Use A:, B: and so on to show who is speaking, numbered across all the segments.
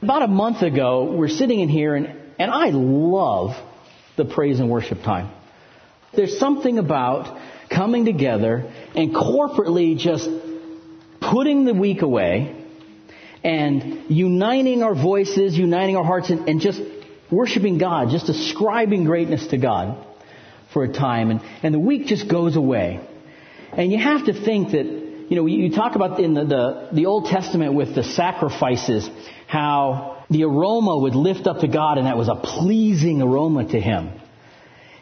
A: About a month ago, we're sitting in here and, and I love the praise and worship time. There's something about coming together and corporately just putting the week away and uniting our voices, uniting our hearts, and, and just worshiping God, just ascribing greatness to God for a time. And, and the week just goes away. And you have to think that, you know, you talk about in the, the, the Old Testament with the sacrifices, how the aroma would lift up to God and that was a pleasing aroma to Him.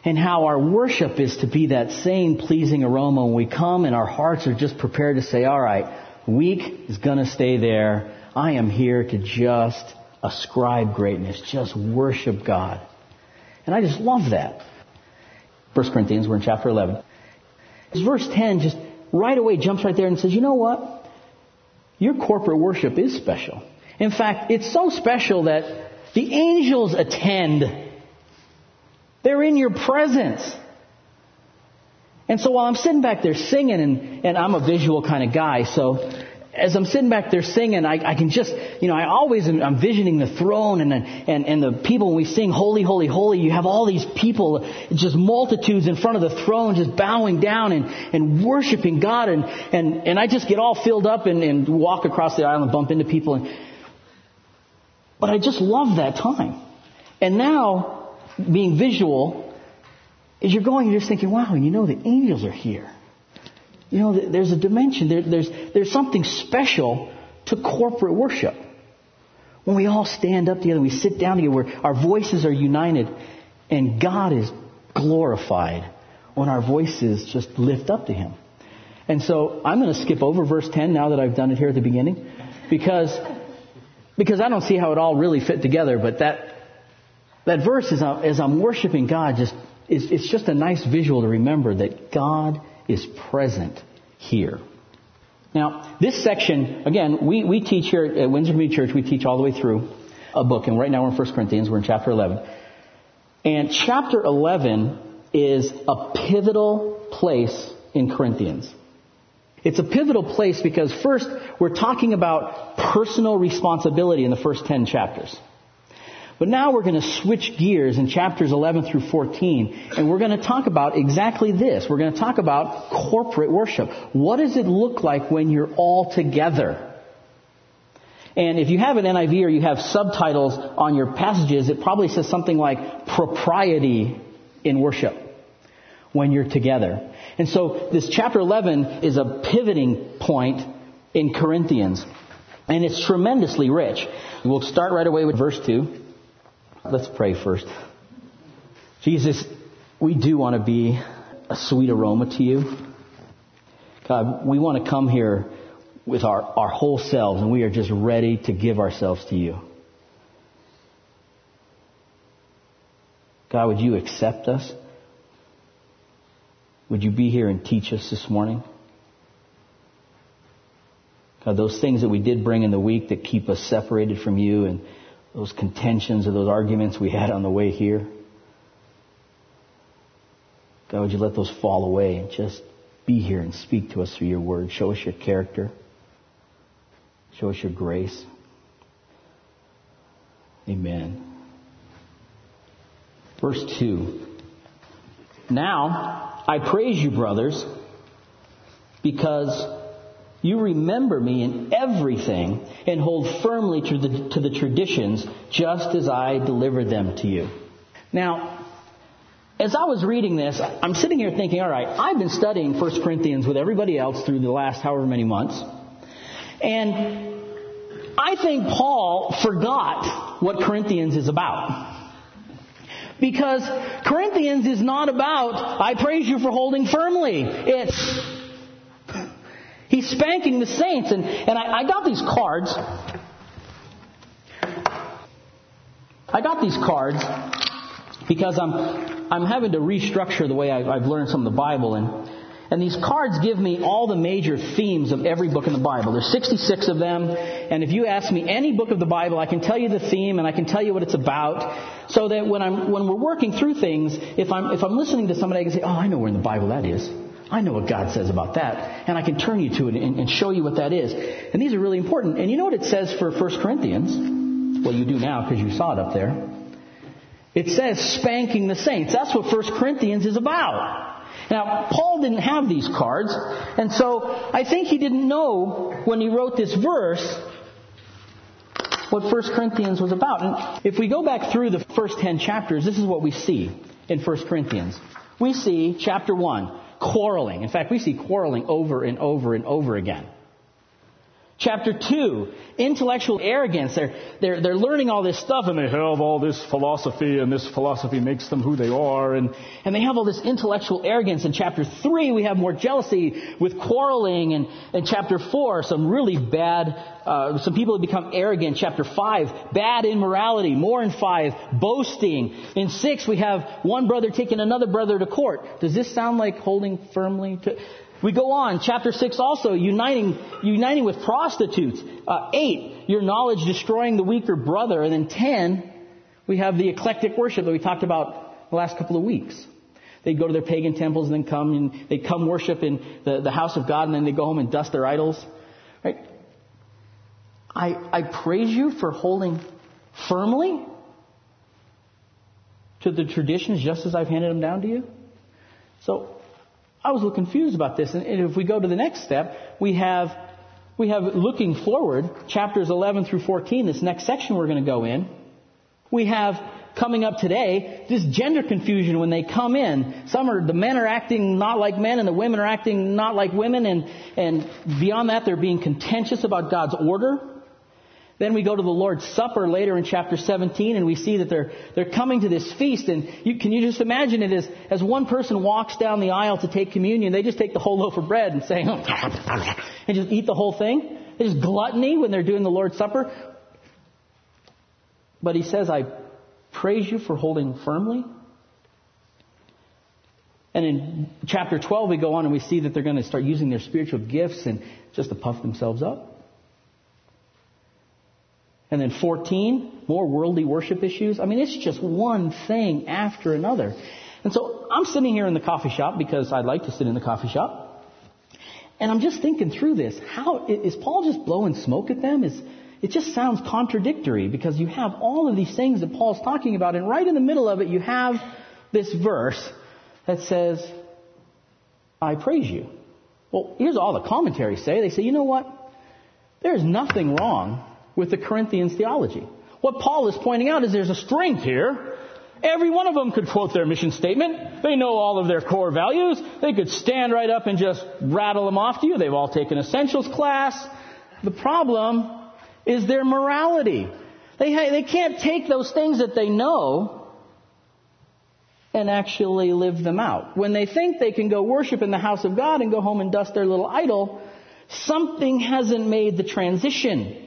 A: And how our worship is to be that same pleasing aroma when we come and our hearts are just prepared to say, alright, week is gonna stay there. I am here to just ascribe greatness, just worship God. And I just love that. 1 Corinthians, we're in chapter 11. Verse 10 just right away jumps right there and says, you know what? Your corporate worship is special. In fact, it's so special that the angels attend. They're in your presence. And so while I'm sitting back there singing, and, and I'm a visual kind of guy, so as I'm sitting back there singing, I, I can just, you know, I always am, I'm visioning the throne and, and, and the people when we sing holy, holy, holy, you have all these people, just multitudes in front of the throne just bowing down and, and worshiping God and, and, and I just get all filled up and, and walk across the aisle and bump into people and, but I just love that time. And now, being visual, as you're going, you're just thinking, wow, and you know, the angels are here. You know, there's a dimension, there, there's, there's something special to corporate worship. When we all stand up together, we sit down together, where our voices are united, and God is glorified when our voices just lift up to Him. And so I'm going to skip over verse 10 now that I've done it here at the beginning, because, because I don't see how it all really fit together, but that, that verse I'm, as I'm worshiping God just, is, it's just a nice visual to remember that God is present here. Now, this section, again, we, we teach here at Windsor Community Church, we teach all the way through a book, and right now we're in 1 Corinthians, we're in chapter 11. And chapter 11 is a pivotal place in Corinthians. It's a pivotal place because first, we're talking about personal responsibility in the first 10 chapters. But now we're going to switch gears in chapters 11 through 14, and we're going to talk about exactly this. We're going to talk about corporate worship. What does it look like when you're all together? And if you have an NIV or you have subtitles on your passages, it probably says something like propriety in worship when you're together. And so this chapter 11 is a pivoting point in Corinthians. And it's tremendously rich. We'll start right away with verse 2. Let's pray first. Jesus, we do want to be a sweet aroma to you. God, we want to come here with our, our whole selves and we are just ready to give ourselves to you. God, would you accept us? Would you be here and teach us this morning? God, those things that we did bring in the week that keep us separated from you and those contentions or those arguments we had on the way here. God, would you let those fall away and just be here and speak to us through your word. Show us your character. Show us your grace. Amen. Verse 2. Now, I praise you, brothers, because you remember me in everything and hold firmly to the, to the traditions just as I delivered them to you. Now, as I was reading this, I'm sitting here thinking, all right, I've been studying 1 Corinthians with everybody else through the last however many months. And I think Paul forgot what Corinthians is about. Because Corinthians is not about, I praise you for holding firmly. It's, He's spanking the saints. And, and I, I got these cards. I got these cards because I'm, I'm having to restructure the way I, I've learned some of the Bible. And, and these cards give me all the major themes of every book in the Bible. There's 66 of them. And if you ask me any book of the Bible, I can tell you the theme and I can tell you what it's about. So that when I'm, when we're working through things, if I'm, if I'm listening to somebody, I can say, oh, I know where in the Bible that is. I know what God says about that. And I can turn you to it and, and show you what that is. And these are really important. And you know what it says for 1 Corinthians? Well, you do now because you saw it up there. It says spanking the saints. That's what 1 Corinthians is about. Now, Paul didn't have these cards, and so I think he didn't know when he wrote this verse what 1 Corinthians was about. And if we go back through the first 10 chapters, this is what we see in 1 Corinthians. We see chapter 1, quarreling. In fact, we see quarreling over and over and over again. Chapter 2, intellectual arrogance. They're, they're, they're learning all this stuff and they have all this philosophy and this philosophy makes them who they are and, and they have all this intellectual arrogance. In chapter 3, we have more jealousy with quarreling and in chapter 4, some really bad, uh, some people have become arrogant. Chapter 5, bad immorality. More in 5, boasting. In 6, we have one brother taking another brother to court. Does this sound like holding firmly to, we go on, chapter 6 also, uniting, uniting with prostitutes. Uh, 8, your knowledge destroying the weaker brother. And then 10, we have the eclectic worship that we talked about the last couple of weeks. They'd go to their pagan temples and then come and they'd come worship in the, the house of God and then they go home and dust their idols. Right? I, I praise you for holding firmly to the traditions just as I've handed them down to you. So I was a little confused about this. And if we go to the next step, we have, we have looking forward, chapters 11 through 14, this next section we're going to go in. We have coming up today, this gender confusion when they come in. Some are, the men are acting not like men and the women are acting not like women and, and beyond that they're being contentious about God's order. Then we go to the Lord's Supper later in chapter 17 and we see that they're, they're coming to this feast and you, can you just imagine it as, as one person walks down the aisle to take communion, they just take the whole loaf of bread and say, and just eat the whole thing. There's gluttony when they're doing the Lord's Supper. But he says, I praise you for holding firmly. And in chapter 12 we go on and we see that they're going to start using their spiritual gifts and just to puff themselves up. And then 14, more worldly worship issues. I mean, it's just one thing after another. And so I'm sitting here in the coffee shop because I'd like to sit in the coffee shop. And I'm just thinking through this. How is Paul just blowing smoke at them? Is it just sounds contradictory because you have all of these things that Paul's talking about, and right in the middle of it, you have this verse that says, I praise you. Well, here's all the commentaries say. They say, you know what? There's nothing wrong with the Corinthians theology. What Paul is pointing out is there's a strength here. Every one of them could quote their mission statement. They know all of their core values. They could stand right up and just rattle them off to you. They've all taken essentials class. The problem is their morality. They, they can't take those things that they know and actually live them out. When they think they can go worship in the house of God and go home and dust their little idol, something hasn't made the transition.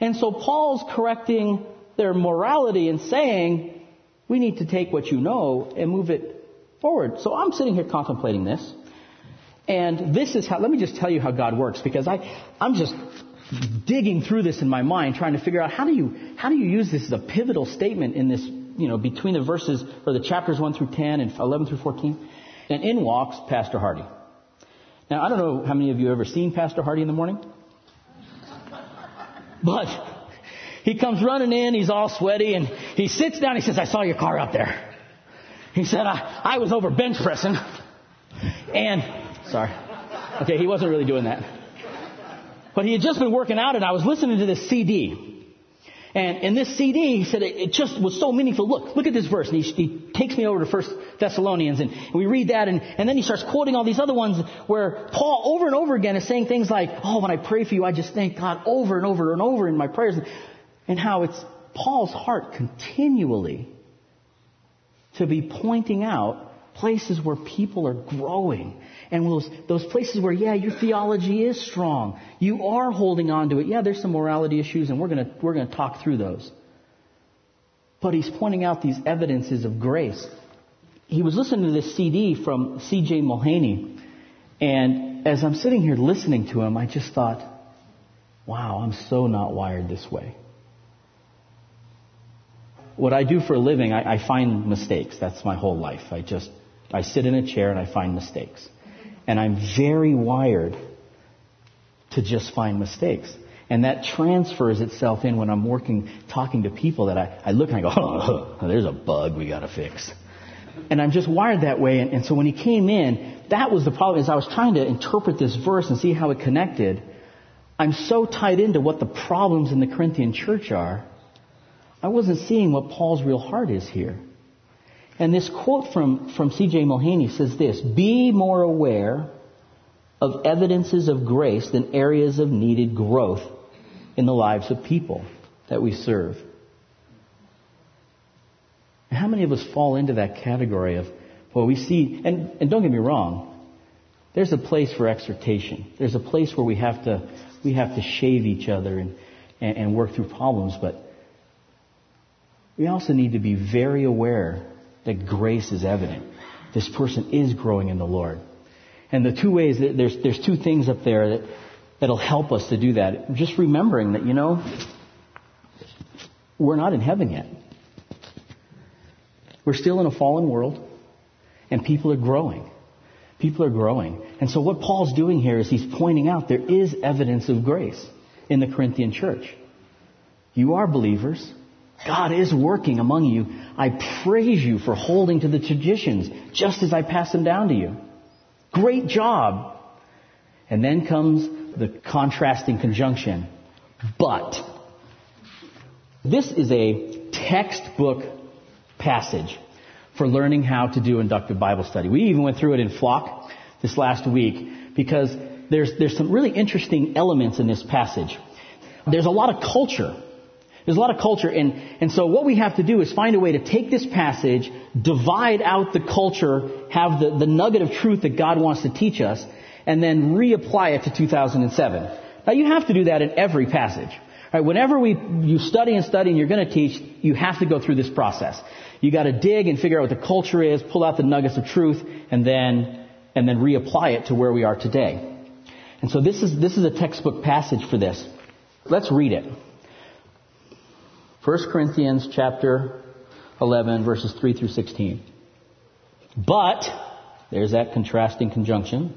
A: And so Paul's correcting their morality and saying, we need to take what you know and move it forward. So I'm sitting here contemplating this. And this is how, let me just tell you how God works because I, I'm just digging through this in my mind trying to figure out how do you, how do you use this as a pivotal statement in this, you know, between the verses or the chapters 1 through 10 and 11 through 14. And in walks Pastor Hardy. Now I don't know how many of you have ever seen Pastor Hardy in the morning. But he comes running in, he's all sweaty, and he sits down. He says, I saw your car out there. He said, I, I was over bench pressing. And, sorry. Okay, he wasn't really doing that. But he had just been working out, and I was listening to this CD. And in this CD, he said it, just was so meaningful. Look, look at this verse. And he, he takes me over to First Thessalonians, and, and we read that, and, and then he starts quoting all these other ones where Paul over and over again is saying things like, "Oh, when I pray for you, I just thank God over and over and over in my prayers," and how it's Paul's heart continually to be pointing out places where people are growing and those, those places where, yeah, your theology is strong. You are holding on to it. Yeah, there's some morality issues, and we're going we're to talk through those. But he's pointing out these evidences of grace. He was listening to this CD from C.J. Mahaney, and as I'm sitting here listening to him, I just thought, wow, I'm so not wired this way. What I do for a living, I, I find mistakes. That's my whole life. I just, I sit in a chair and I find mistakes. And I'm very wired to just find mistakes. And that transfers itself in when I'm working, talking to people that I, I look and I go, oh, there's a bug we got to fix. And I'm just wired that way. And, and so when he came in, that was the problem. Is I was trying to interpret this verse and see how it connected. I'm so tied into what the problems in the Corinthian church are. I wasn't seeing what Paul's real heart is here. And this quote from, from C.J. Mahaney says this Be more aware of evidences of grace than areas of needed growth in the lives of people that we serve. How many of us fall into that category of, well, we see, and, and don't get me wrong, there's a place for exhortation. There's a place where we have to, we have to shave each other and, and, and work through problems, but we also need to be very aware that grace is evident. This person is growing in the Lord. And the two ways, that there's, there's two things up there that, that'll help us to do that. Just remembering that, you know, we're not in heaven yet. We're still in a fallen world, and people are growing. People are growing. And so what Paul's doing here is he's pointing out there is evidence of grace in the Corinthian church. You are believers. God is working among you. I praise you for holding to the traditions just as I pass them down to you. Great job. And then comes the contrasting conjunction. But. This is a textbook passage for learning how to do inductive Bible study. We even went through it in flock this last week because there's, there's some really interesting elements in this passage. There's a lot of culture there's a lot of culture, and, and so what we have to do is find a way to take this passage, divide out the culture, have the, the nugget of truth that God wants to teach us, and then reapply it to 2007. Now you have to do that in every passage. Right, whenever we, you study and study and you're going to teach, you have to go through this process. You got to dig and figure out what the culture is, pull out the nuggets of truth, and then, and then reapply it to where we are today. And so this is, this is a textbook passage for this. Let's read it. 1 Corinthians chapter 11 verses 3 through 16. But, there's that contrasting conjunction.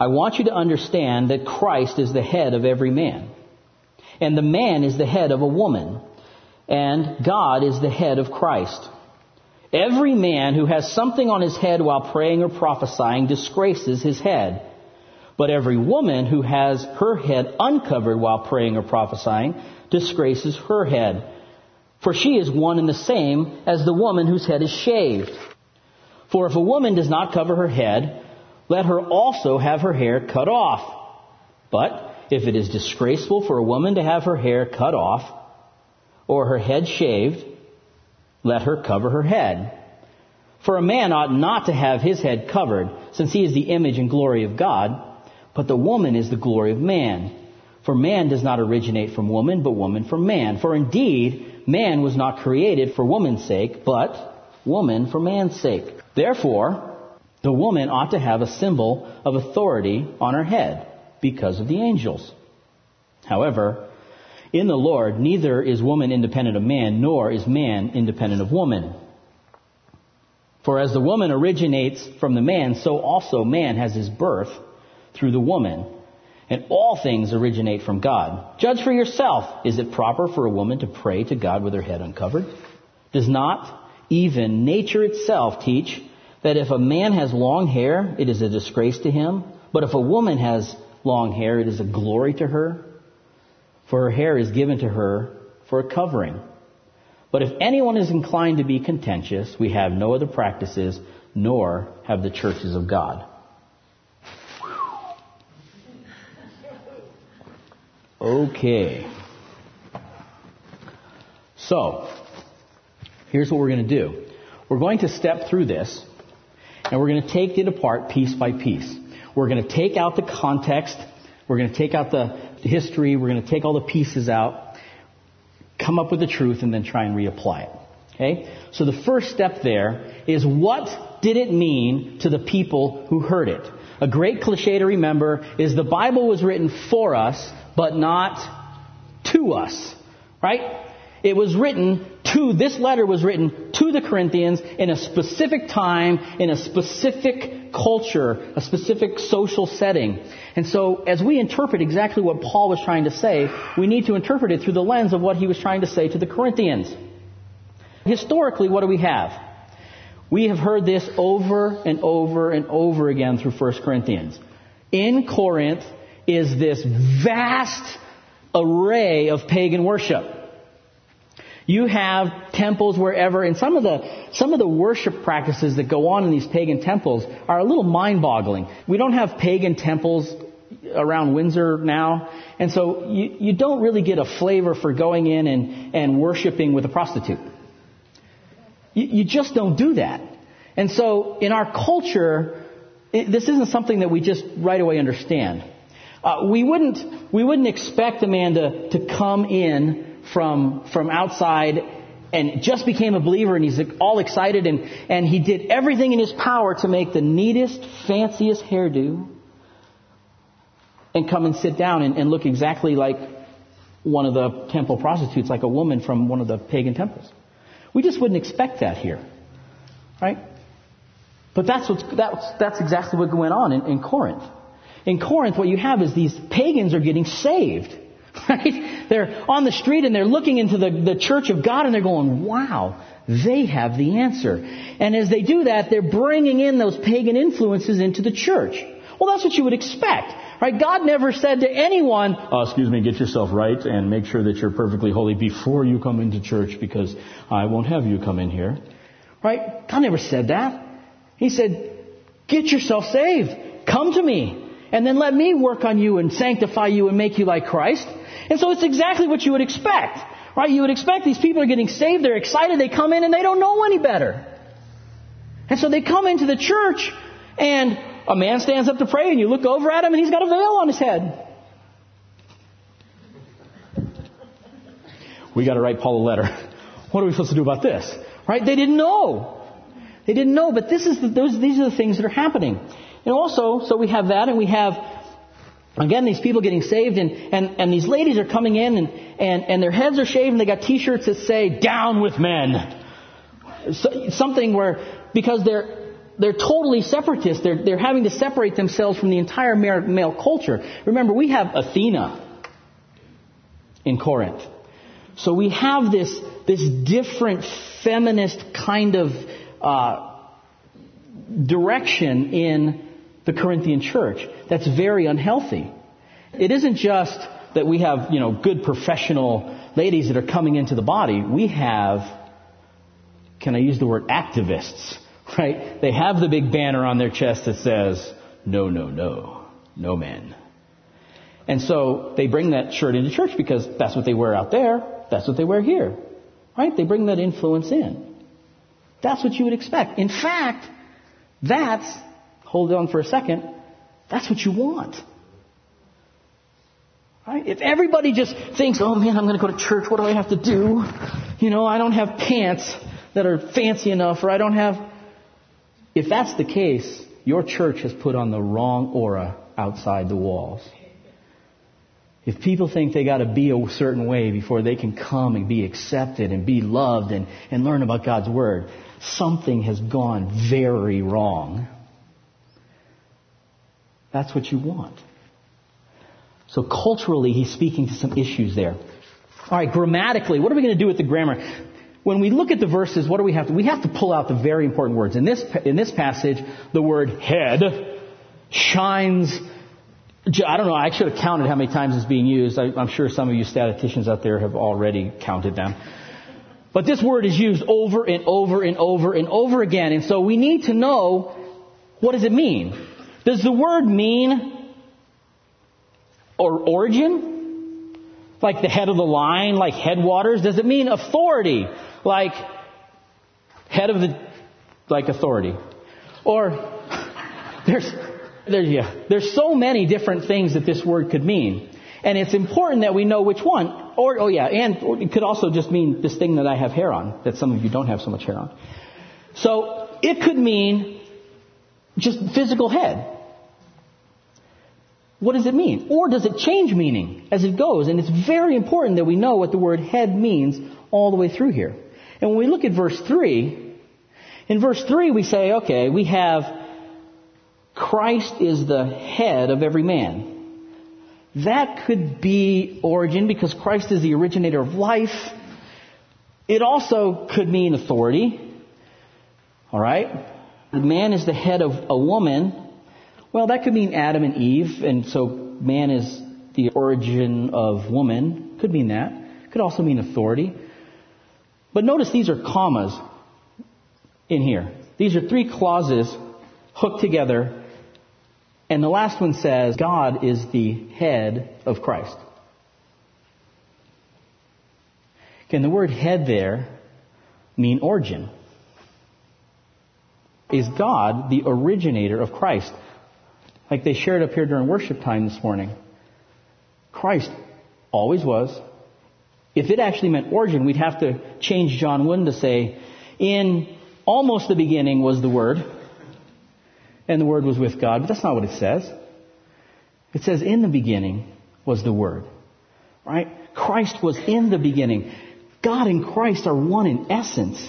A: I want you to understand that Christ is the head of every man. And the man is the head of a woman. And God is the head of Christ. Every man who has something on his head while praying or prophesying disgraces his head. But every woman who has her head uncovered while praying or prophesying disgraces her head. For she is one and the same as the woman whose head is shaved. For if a woman does not cover her head, let her also have her hair cut off. But if it is disgraceful for a woman to have her hair cut off, or her head shaved, let her cover her head. For a man ought not to have his head covered, since he is the image and glory of God, but the woman is the glory of man. For man does not originate from woman, but woman from man. For indeed, man was not created for woman's sake, but woman for man's sake. Therefore, the woman ought to have a symbol of authority on her head because of the angels. However, in the Lord, neither is woman independent of man, nor is man independent of woman. For as the woman originates from the man, so also man has his birth through the woman. And all things originate from God. Judge for yourself. Is it proper for a woman to pray to God with her head uncovered? Does not even nature itself teach that if a man has long hair, it is a disgrace to him? But if a woman has long hair, it is a glory to her? For her hair is given to her for a covering. But if anyone is inclined to be contentious, we have no other practices, nor have the churches of God. Okay. So, here's what we're going to do. We're going to step through this, and we're going to take it apart piece by piece. We're going to take out the context. We're going to take out the history. We're going to take all the pieces out, come up with the truth, and then try and reapply it. Okay? So the first step there is what did it mean to the people who heard it? A great cliche to remember is the Bible was written for us, but not to us. Right? It was written to, this letter was written to the Corinthians in a specific time, in a specific culture, a specific social setting. And so, as we interpret exactly what Paul was trying to say, we need to interpret it through the lens of what he was trying to say to the Corinthians. Historically, what do we have? We have heard this over and over and over again through 1 Corinthians. In Corinth is this vast array of pagan worship. You have temples wherever, and some of the some of the worship practices that go on in these pagan temples are a little mind-boggling. We don't have pagan temples around Windsor now, and so you, you don't really get a flavor for going in and, and worshiping with a prostitute. You, you just don't do that. And so in our culture, it, this isn't something that we just right away understand. Uh, we wouldn't we wouldn't expect a man to, to come in from, from outside and just became a believer and he's all excited and, and he did everything in his power to make the neatest, fanciest hairdo and come and sit down and, and look exactly like one of the temple prostitutes, like a woman from one of the pagan temples. We just wouldn't expect that here. Right? But that's, what's, that's, that's exactly what went on in, in Corinth. In Corinth, what you have is these pagans are getting saved. Right? They're on the street and they're looking into the, the church of God and they're going, wow, they have the answer. And as they do that, they're bringing in those pagan influences into the church. Well, that's what you would expect. Right? God never said to anyone, oh, excuse me, get yourself right and make sure that you're perfectly holy before you come into church because I won't have you come in here. Right? God never said that. He said, get yourself saved. Come to me. And then let me work on you and sanctify you and make you like Christ. And so it's exactly what you would expect. Right? You would expect these people are getting saved, they're excited, they come in and they don't know any better. And so they come into the church and a man stands up to pray and you look over at him and he's got a veil on his head. We got to write Paul a letter. What are we supposed to do about this? Right? They didn't know. They didn't know, but this is the, those, these are the things that are happening. And also, so we have that and we have Again, these people getting saved, and, and, and these ladies are coming in, and, and, and their heads are shaved, and they got t-shirts that say, down with men. So, something where, because they're, they're totally separatist, they're, they're having to separate themselves from the entire male, culture. Remember, we have Athena in Corinth. So we have this, this different feminist kind of uh, direction in the Corinthian church. That's very unhealthy. It isn't just that we have, you know, good professional ladies that are coming into the body. We have, can I use the word activists, right? They have the big banner on their chest that says, no, no, no, no men. And so they bring that shirt into church because that's what they wear out there. That's what they wear here. Right? They bring that influence in. That's what you would expect. In fact, that's hold on for a second, that's what you want. Right? If everybody just thinks, oh man, I'm going to go to church, what do I have to do? You know, I don't have pants that are fancy enough, or I don't have. If that's the case, your church has put on the wrong aura outside the walls. If people think they got to be a certain way before they can come and be accepted and be loved and, and learn about God's Word, something has gone very wrong. That's what you want. So culturally, he's speaking to some issues there. All right, grammatically, what are we going to do with the grammar? When we look at the verses, what do we have to? We have to pull out the very important words. In this, in this passage, the word head shines. I don't know, I should have counted how many times it's being used. I, I'm sure some of you statisticians out there have already counted them. But this word is used over and over and over and over again. And so we need to know what does it mean? Does the word mean or origin? Like the head of the line, like headwaters? Does it mean authority? Like head of the, like authority? Or there's, there's, yeah, there's so many different things that this word could mean. And it's important that we know which one. Or, oh yeah, and it could also just mean this thing that I have hair on, that some of you don't have so much hair on. So, it could mean just physical head. What does it mean? Or does it change meaning as it goes? And it's very important that we know what the word head means all the way through here. And when we look at verse 3, in verse 3 we say, okay, we have Christ is the head of every man. That could be origin because Christ is the originator of life. It also could mean authority. Alright? The man is the head of a woman. Well, that could mean Adam and Eve, and so man is the origin of woman. Could mean that. Could also mean authority. But notice these are commas in here. These are three clauses hooked together. And the last one says, God is the head of Christ. Can the word head there mean origin? Is God the originator of Christ? Like they shared up here during worship time this morning. Christ always was. If it actually meant origin, we'd have to change John 1 to say, in almost the beginning was the Word, and the Word was with God. But that's not what it says. It says, in the beginning was the Word. Right? Christ was in the beginning. God and Christ are one in essence.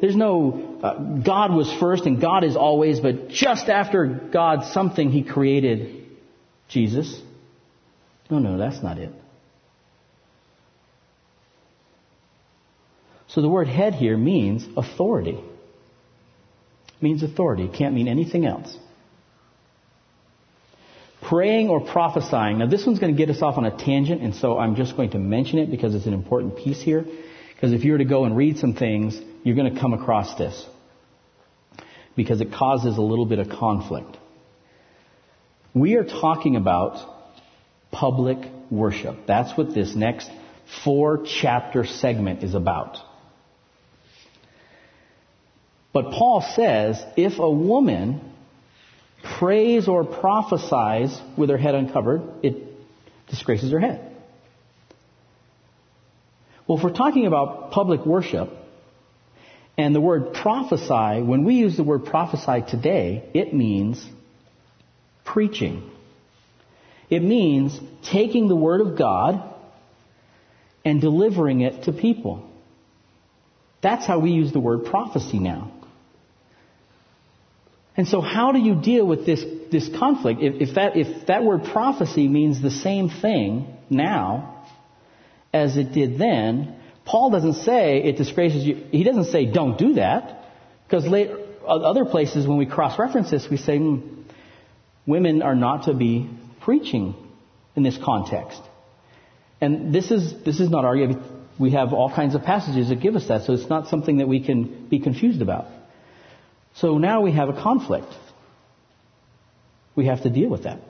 A: There's no uh, God was first and God is always, but just after God something He created Jesus. No, no, that's not it. So the word head here means authority. It means authority. It can't mean anything else. Praying or prophesying. Now this one's going to get us off on a tangent, and so I'm just going to mention it because it's an important piece here. Because if you were to go and read some things, you're going to come across this. Because it causes a little bit of conflict. We are talking about public worship. That's what this next four chapter segment is about. But Paul says if a woman prays or prophesies with her head uncovered, it disgraces her head. Well, if we're talking about public worship, and the word prophesy, when we use the word prophesy today, it means preaching. It means taking the Word of God and delivering it to people. That's how we use the word prophecy now. And so how do you deal with this, this conflict? If, if, that, if that word prophecy means the same thing now as it did then, Paul doesn't say it disgraces you. He doesn't say don't do that. Because later, other places when we cross-reference this, we say mm, women are not to be preaching in this context. And this is, this is not our, we have all kinds of passages that give us that, so it's not something that we can be confused about. So now we have a conflict. We have to deal with that.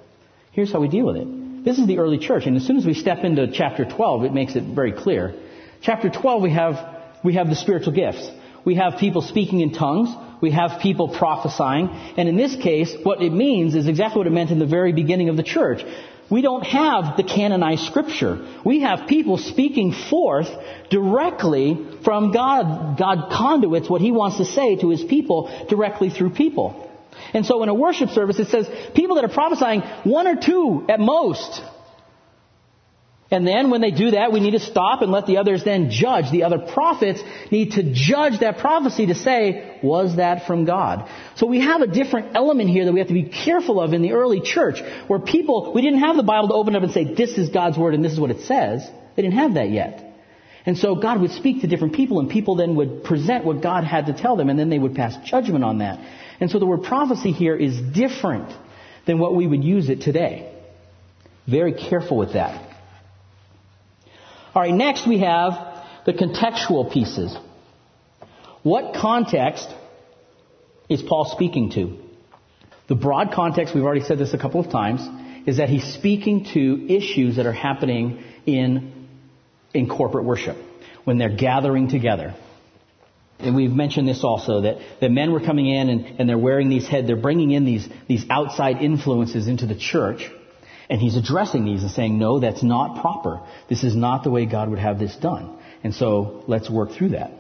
A: Here's how we deal with it. This is the early church, and as soon as we step into chapter 12, it makes it very clear. Chapter 12, we have, we have the spiritual gifts. We have people speaking in tongues. We have people prophesying. And in this case, what it means is exactly what it meant in the very beginning of the church. We don't have the canonized scripture. We have people speaking forth directly from God. God conduits what He wants to say to His people directly through people. And so in a worship service, it says people that are prophesying, one or two at most. And then when they do that, we need to stop and let the others then judge. The other prophets need to judge that prophecy to say, was that from God? So we have a different element here that we have to be careful of in the early church, where people, we didn't have the Bible to open up and say, this is God's word and this is what it says. They didn't have that yet. And so God would speak to different people and people then would present what God had to tell them and then they would pass judgment on that. And so the word prophecy here is different than what we would use it today. Very careful with that. All right, next we have the contextual pieces. What context is Paul speaking to? The broad context, we've already said this a couple of times, is that he's speaking to issues that are happening in, in corporate worship, when they're gathering together. And we've mentioned this also, that, that men were coming in and, and they're wearing these head, they're bringing in these, these outside influences into the church. And he's addressing these and saying, no, that's not proper. This is not the way God would have this done. And so let's work through that.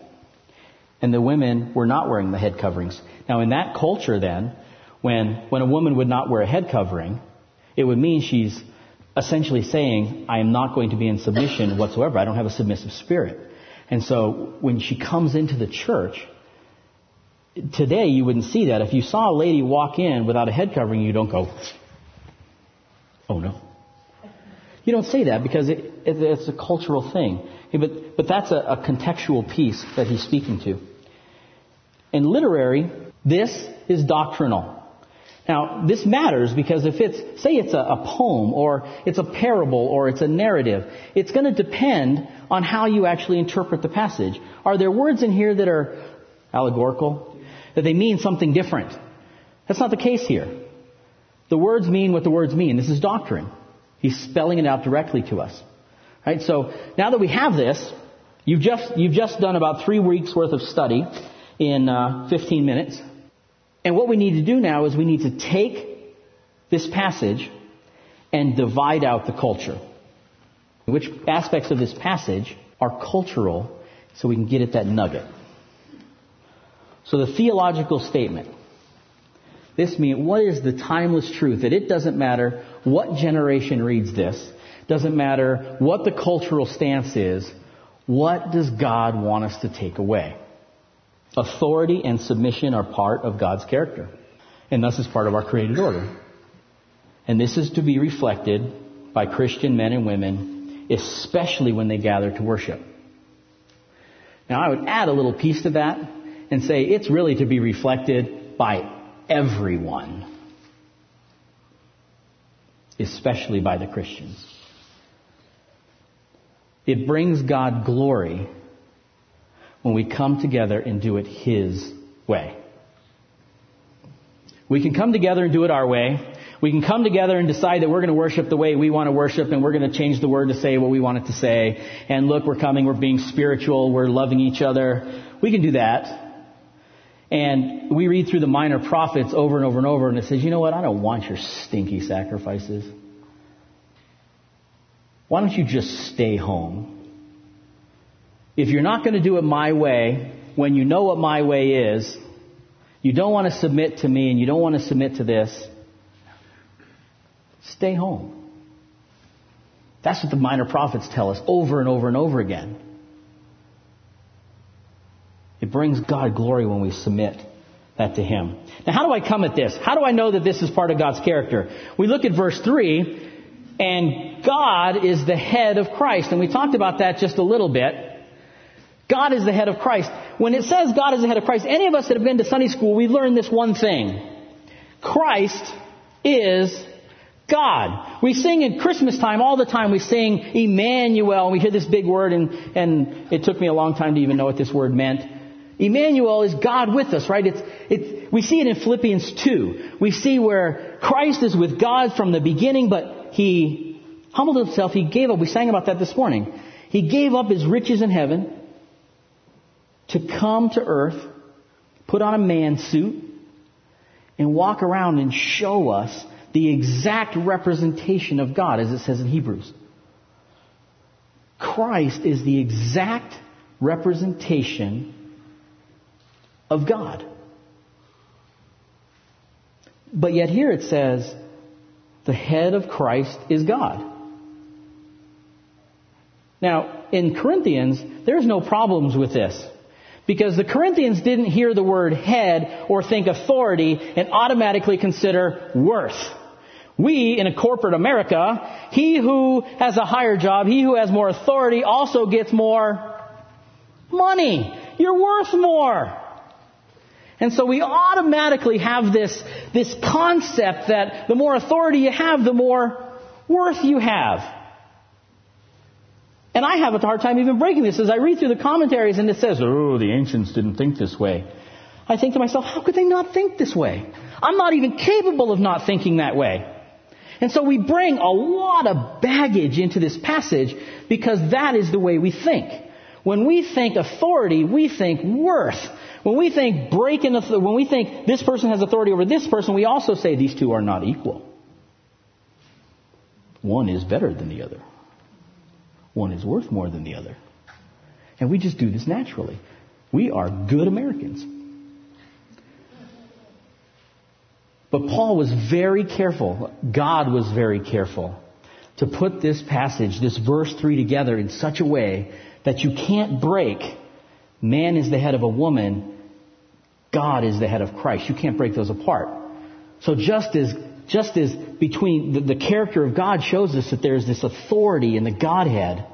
A: And the women were not wearing the head coverings. Now in that culture then, when, when a woman would not wear a head covering, it would mean she's essentially saying, I am not going to be in submission whatsoever. I don't have a submissive spirit. And so when she comes into the church, today you wouldn't see that. If you saw a lady walk in without a head covering, you don't go, oh no. You don't say that because it, it, it's a cultural thing. But, but that's a, a contextual piece that he's speaking to. In literary, this is doctrinal. Now, this matters because if it's, say it's a, a, poem or it's a parable or it's a narrative, it's going to depend on how you actually interpret the passage. Are there words in here that are allegorical? That they mean something different? That's not the case here. The words mean what the words mean. This is doctrine. He's spelling it out directly to us. Right? So now that we have this, you've just, you've just done about three weeks worth of study in uh, 15 minutes. And what we need to do now is we need to take this passage and divide out the culture. Which aspects of this passage are cultural so we can get at that nugget. So the theological statement. This means what is the timeless truth that it doesn't matter what generation reads this, doesn't matter what the cultural stance is, what does God want us to take away? Authority and submission are part of God's character, and thus is part of our created order. And this is to be reflected by Christian men and women, especially when they gather to worship. Now, I would add a little piece to that and say it's really to be reflected by everyone, especially by the Christians. It brings God glory when we come together and do it His way. We can come together and do it our way. We can come together and decide that we're going to worship the way we want to worship and we're going to change the word to say what we want it to say. And look, we're coming, we're being spiritual, we're loving each other. We can do that. And we read through the minor prophets over and over and over and it says, you know what? I don't want your stinky sacrifices. Why don't you just stay home? if you're not going to do it my way, when you know what my way is, you don't want to submit to me and you don't want to submit to this, stay home. That's what the minor prophets tell us over and over and over again. It brings God glory when we submit that to Him. Now, how do I come at this? How do I know that this is part of God's character? We look at verse 3, and God is the head of Christ. And we talked about that just a little bit. God is the head of Christ. When it says God is the head of Christ, any of us that have been to Sunday school, we learned this one thing. Christ is God. We sing in Christmas time all the time. We sing Emmanuel, and we hear this big word, and, and it took me a long time to even know what this word meant. Emmanuel is God with us, right? It's, it's, we see it in Philippians 2. We see where Christ is with God from the beginning, but He humbled Himself. He gave up. We sang about that this morning. He gave up His riches in heaven to come to earth, put on a man suit, and walk around and show us the exact representation of God, as it says in Hebrews. Christ is the exact representation of God. But yet here it says, the head of Christ is God. Now, in Corinthians, there's no problems with this. Because the Corinthians didn't hear the word head or think authority and automatically consider worth. We, in a corporate America, he who has a higher job, he who has more authority also gets more money. You're worth more. And so we automatically have this, this concept that the more authority you have, the more worth you have. And I have a hard time even breaking this as I read through the commentaries and it says, oh, the ancients didn't think this way. I think to myself, how could they not think this way? I'm not even capable of not thinking that way. And so we bring a lot of baggage into this passage because that is the way we think. When we think authority, we think worth. When we think breaking, when we think this person has authority over this person, we also say these two are not equal. One is better than the other one is worth more than the other. And we just do this naturally. We are good Americans. But Paul was very careful, God was very careful to put this passage, this verse 3 together in such a way that you can't break. Man is the head of a woman. God is the head of Christ. You can't break those apart. So just as, just as between the, the character of God shows us that there's this authority in the Godhead,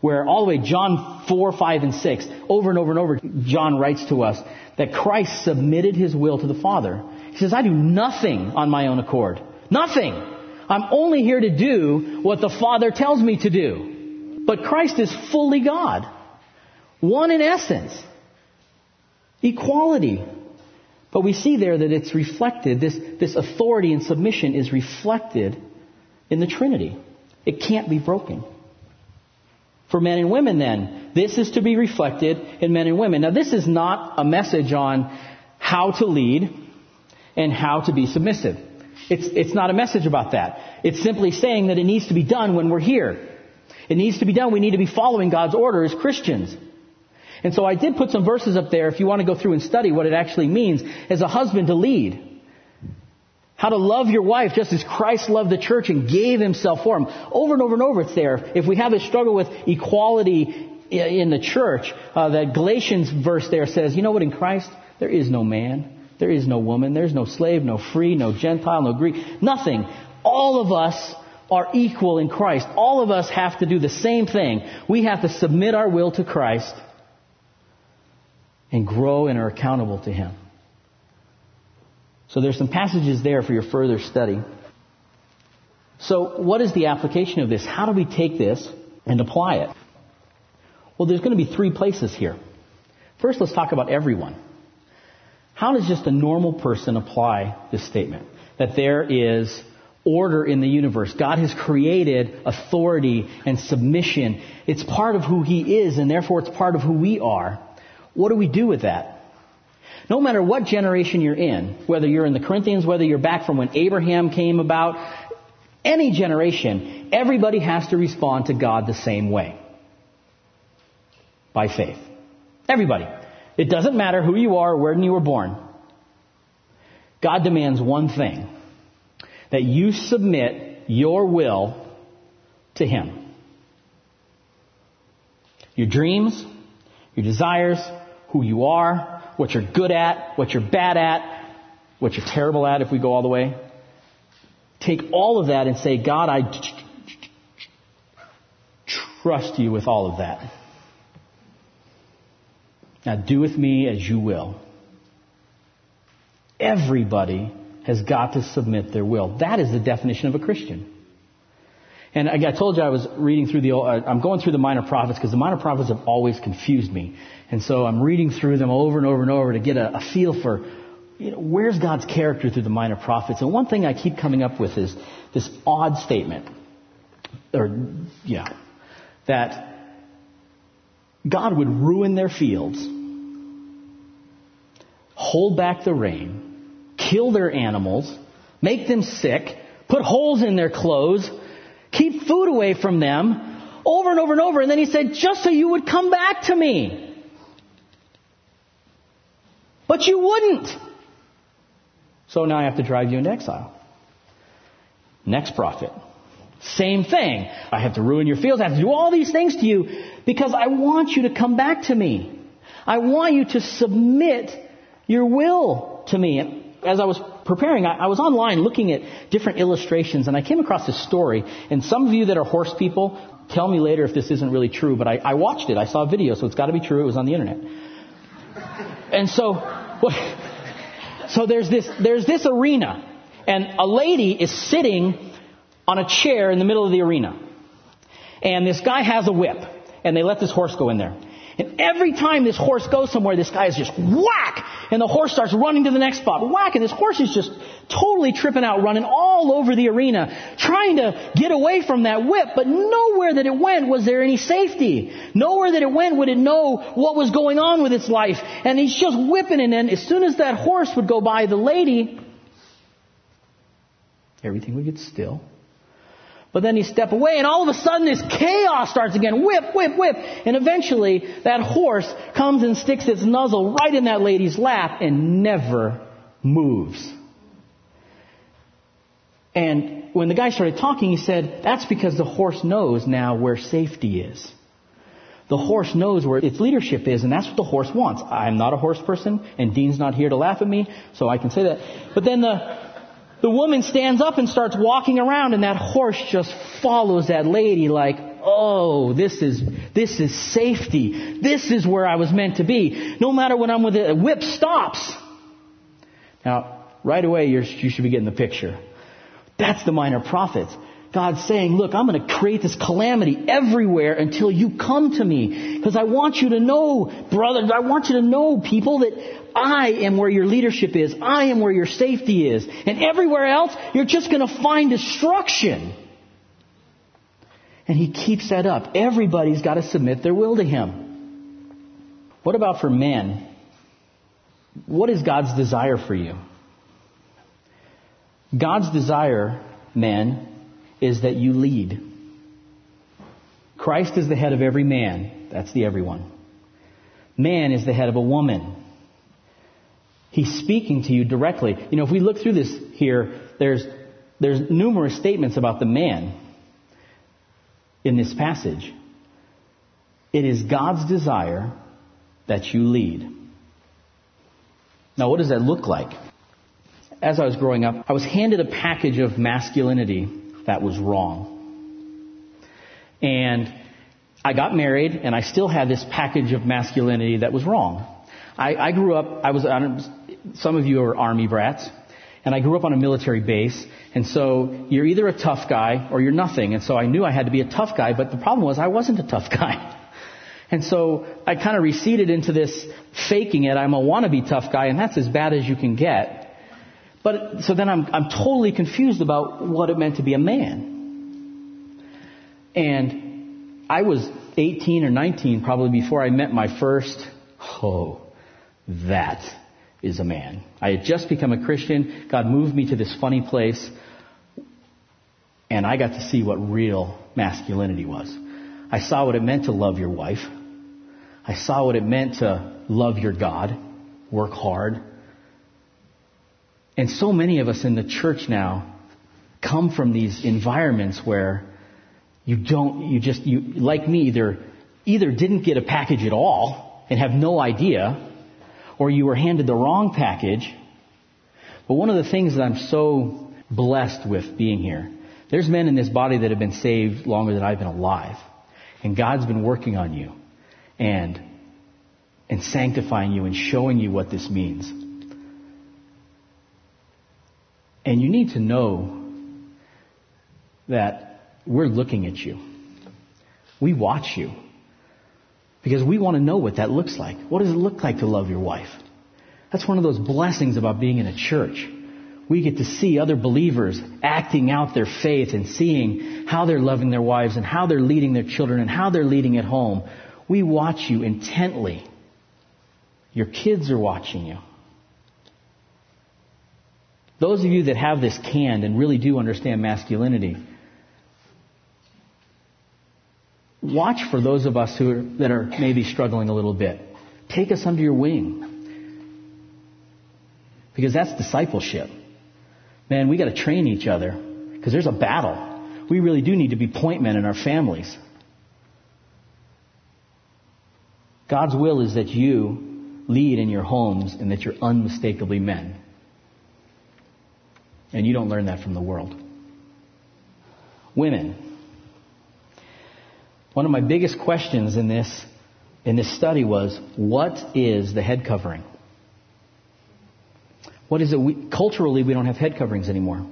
A: where all the way John 4, 5, and 6, over and over and over, John writes to us that Christ submitted his will to the Father. He says, I do nothing on my own accord. Nothing. I'm only here to do what the Father tells me to do. But Christ is fully God. One in essence. Equality. But we see there that it's reflected, this, this authority and submission is reflected in the Trinity. It can't be broken. For men and women, then, this is to be reflected in men and women. Now, this is not a message on how to lead and how to be submissive. It's, it's not a message about that. It's simply saying that it needs to be done when we're here. It needs to be done. We need to be following God's order as Christians. And so I did put some verses up there if you want to go through and study what it actually means as a husband to lead. How to love your wife just as Christ loved the church and gave himself for him. Over and over and over it's there. If we have a struggle with equality in the church, uh, that Galatians verse there says, you know what, in Christ, there is no man. There is no woman. There's no slave, no free, no Gentile, no Greek. Nothing. All of us are equal in Christ. All of us have to do the same thing. We have to submit our will to Christ and grow and are accountable to Him. So there's some passages there for your further study. So what is the application of this? How do we take this and apply it? Well, there's going to be three places here. First, let's talk about everyone. How does just a normal person apply this statement? That there is order in the universe. God has created authority and submission. It's part of who He is, and therefore it's part of who we are. What do we do with that? No matter what generation you're in, whether you're in the Corinthians, whether you're back from when Abraham came about, any generation, everybody has to respond to God the same way. By faith. Everybody. It doesn't matter who you are or where you were born. God demands one thing that you submit your will to Him. Your dreams, your desires, who you are, what you're good at, what you're bad at, what you're terrible at if we go all the way. Take all of that and say, God, I trust you with all of that. Now do with me as you will. Everybody has got to submit their will. That is the definition of a Christian. And I told you I was reading through the, I'm going through the minor prophets because the minor prophets have always confused me. And so I'm reading through them over and over and over to get a, a feel for, you know, where's God's character through the minor prophets. And one thing I keep coming up with is this odd statement, or, yeah, that God would ruin their fields hold back the rain, kill their animals, make them sick, put holes in their clothes, keep food away from them, over and over and over. And then he said, just so you would come back to me. But you wouldn't. So now I have to drive you into exile. Next prophet. Same thing. I have to ruin your fields. I have to do all these things to you because I want you to come back to me. I want you to submit your will to me. As I was preparing, I, was online looking at different illustrations and I came across this story. And some of you that are horse people, tell me later if this isn't really true, but I, I watched it. I saw a video, so it's got to be true. It was on the internet. And so, so there's this, there's this arena and a lady is sitting on a chair in the middle of the arena. And this guy has a whip and they let this horse go in there. And every time this horse goes somewhere, this guy is just whack! And the horse starts running to the next spot. Whack! And this horse is just totally tripping out, running all over the arena, trying to get away from that whip. But nowhere that it went was there any safety. Nowhere that it went would it know what was going on with its life. And he's just whipping it. and as soon as that horse would go by the lady, everything would get still. But then you step away and all of a sudden this chaos starts again. Whip, whip, whip. And eventually that horse comes and sticks its muzzle right in that lady's lap and never moves. And when the guy started talking, he said, that's because the horse knows now where safety is. The horse knows where its leadership is, and that's what the horse wants. I'm not a horse person, and Dean's not here to laugh at me, so I can say that. But then the, the woman stands up and starts walking around, and that horse just follows that lady like, oh, this is, this is safety. This is where I was meant to be. No matter when I'm with it, a whip stops. Now, right away, you should be getting the picture. That's the minor prophets. God's saying, look, I'm going to create this calamity everywhere until you come to me. Because I want you to know, brothers, I want you to know, people, that I am where your leadership is. I am where your safety is. And everywhere else, you're just going to find destruction. And he keeps that up. Everybody's got to submit their will to him. What about for men? What is God's desire for you? God's desire, men, is that you lead. Christ is the head of every man. That's the everyone. Man is the head of a woman. He's speaking to you directly. You know, if we look through this here, there's, there's numerous statements about the man in this passage. It is God's desire that you lead. Now, what does that look like? As I was growing up, I was handed a package of masculinity that was wrong. And I got married, and I still had this package of masculinity that was wrong. I, I grew up, I was, some of you are army brats, and I grew up on a military base, and so you're either a tough guy or you're nothing. And so I knew I had to be a tough guy, but the problem was I wasn't a tough guy. And so I kind of receded into this faking it. I'm a wannabe tough guy, and that's as bad as you can get. But so then I'm, I'm totally confused about what it meant to be a man. And I was 18 or 19 probably before I met my first, oh, that is a man. I had just become a Christian. God moved me to this funny place. And I got to see what real masculinity was. I saw what it meant to love your wife. I saw what it meant to love your God, work hard, and so many of us in the church now come from these environments where you don't, you just, you, like me, either, either didn't get a package at all and have no idea, or you were handed the wrong package. But one of the things that I'm so blessed with being here, there's men in this body that have been saved longer than I've been alive. And God's been working on you and, and sanctifying you and showing you what this means. And you need to know that we're looking at you. We watch you. Because we want to know what that looks like. What does it look like to love your wife? That's one of those blessings about being in a church. We get to see other believers acting out their faith and seeing how they're loving their wives and how they're leading their children and how they're leading at home. We watch you intently. Your kids are watching you. Those of you that have this canned and really do understand masculinity, watch for those of us who are, that are maybe struggling a little bit. Take us under your wing. Because that's discipleship. Man, we got to train each other because there's a battle. We really do need to be point men in our families. God's will is that you lead in your homes and that you're unmistakably men. And you don't learn that from the world. Women. One of my biggest questions in this, in this study was, what is the head covering? What is it? We, culturally, we don't have head coverings anymore.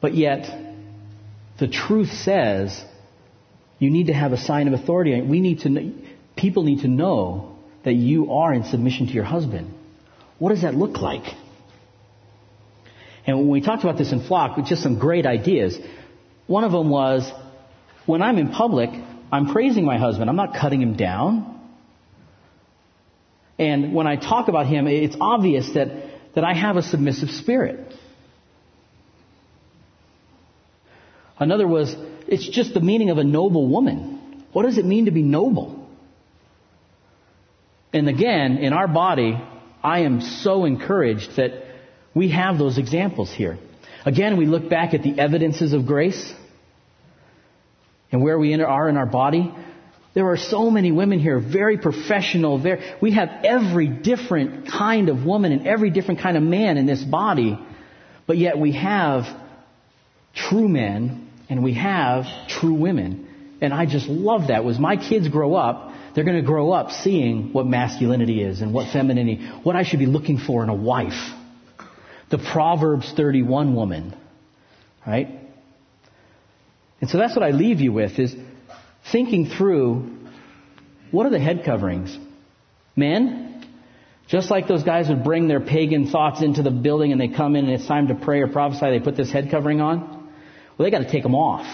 A: But yet, the truth says you need to have a sign of authority. We need to, people need to know that you are in submission to your husband. What does that look like? And when we talked about this in flock, with just some great ideas, one of them was, when I'm in public, I'm praising my husband. I'm not cutting him down. And when I talk about him, it's obvious that, that I have a submissive spirit. Another was, it's just the meaning of a noble woman. What does it mean to be noble? And again, in our body, I am so encouraged that we have those examples here. Again, we look back at the evidences of grace and where we are in our body. There are so many women here, very professional. Very, we have every different kind of woman and every different kind of man in this body. But yet we have true men and we have true women. And I just love that. Was my kids grow up, they're going to grow up seeing what masculinity is and what femininity, what I should be looking for in a wife. The Proverbs 31 woman, right? And so that's what I leave you with is thinking through what are the head coverings? Men, just like those guys would bring their pagan thoughts into the building and they come in and it's time to pray or prophesy, they put this head covering on. Well, they got to take them off.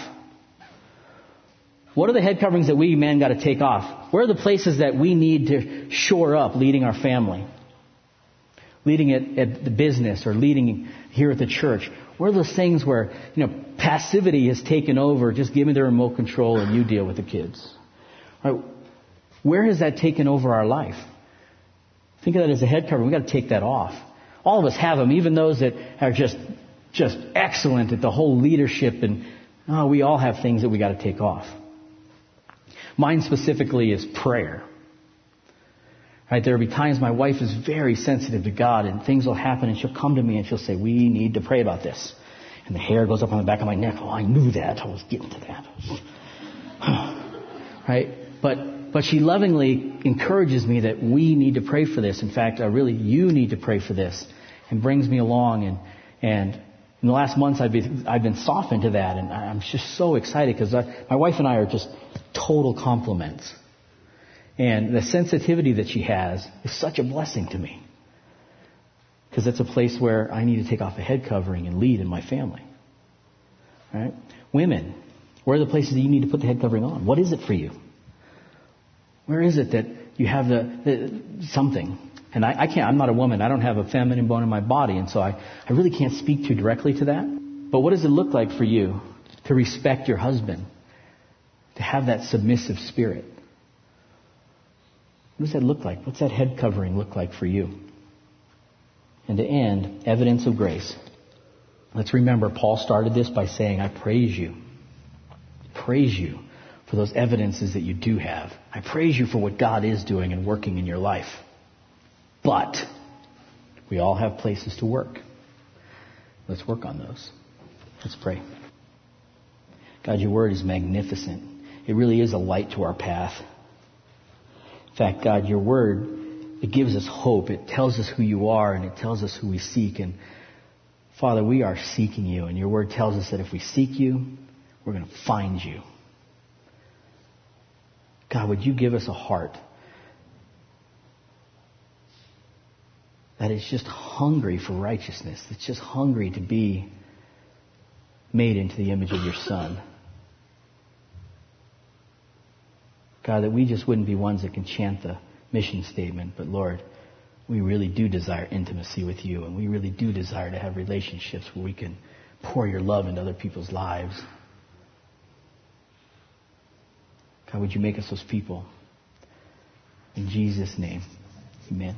A: What are the head coverings that we men got to take off? Where are the places that we need to shore up leading our family? Leading it at the business or leading here at the church? Where are those things where, you know, passivity has taken over, just give me the remote control and you deal with the kids? Right? Where has that taken over our life? Think of that as a head cover. We've got to take that off. All of us have them, even those that are just, just excellent at the whole leadership and, oh, we all have things that we got to take off. Mine specifically is prayer. Right, there will be times my wife is very sensitive to God and things will happen and she'll come to me and she'll say, we need to pray about this. And the hair goes up on the back of my neck. Oh, I knew that. I was getting to that. right? But, but she lovingly encourages me that we need to pray for this. In fact, uh, really, you need to pray for this and brings me along and, and in the last months I've been, I've been softened to that and I'm just so excited because my wife and I are just total complements. And the sensitivity that she has is such a blessing to me. Because that's a place where I need to take off a head covering and lead in my family. Right? Women, where are the places that you need to put the head covering on? What is it for you? Where is it that you have the, the something? And I, I, can't, I'm not a woman. I don't have a feminine bone in my body. And so I, I really can't speak too directly to that. But what does it look like for you to respect your husband? To have that submissive spirit? What does that look like? What's that head covering look like for you? And to end, evidence of grace. Let's remember, Paul started this by saying, I praise you. Praise you for those evidences that you do have. I praise you for what God is doing and working in your life. But we all have places to work. Let's work on those. Let's pray. God, your word is magnificent. It really is a light to our path. In fact, God, your word, it gives us hope. It tells us who you are and it tells us who we seek. And Father, we are seeking you. And your word tells us that if we seek you, we're going to find you. God, would you give us a heart that is just hungry for righteousness, that's just hungry to be made into the image of your Son? God, that we just wouldn't be ones that can chant the mission statement, but Lord, we really do desire intimacy with you, and we really do desire to have relationships where we can pour your love into other people's lives. God, would you make us those people? In Jesus' name, amen.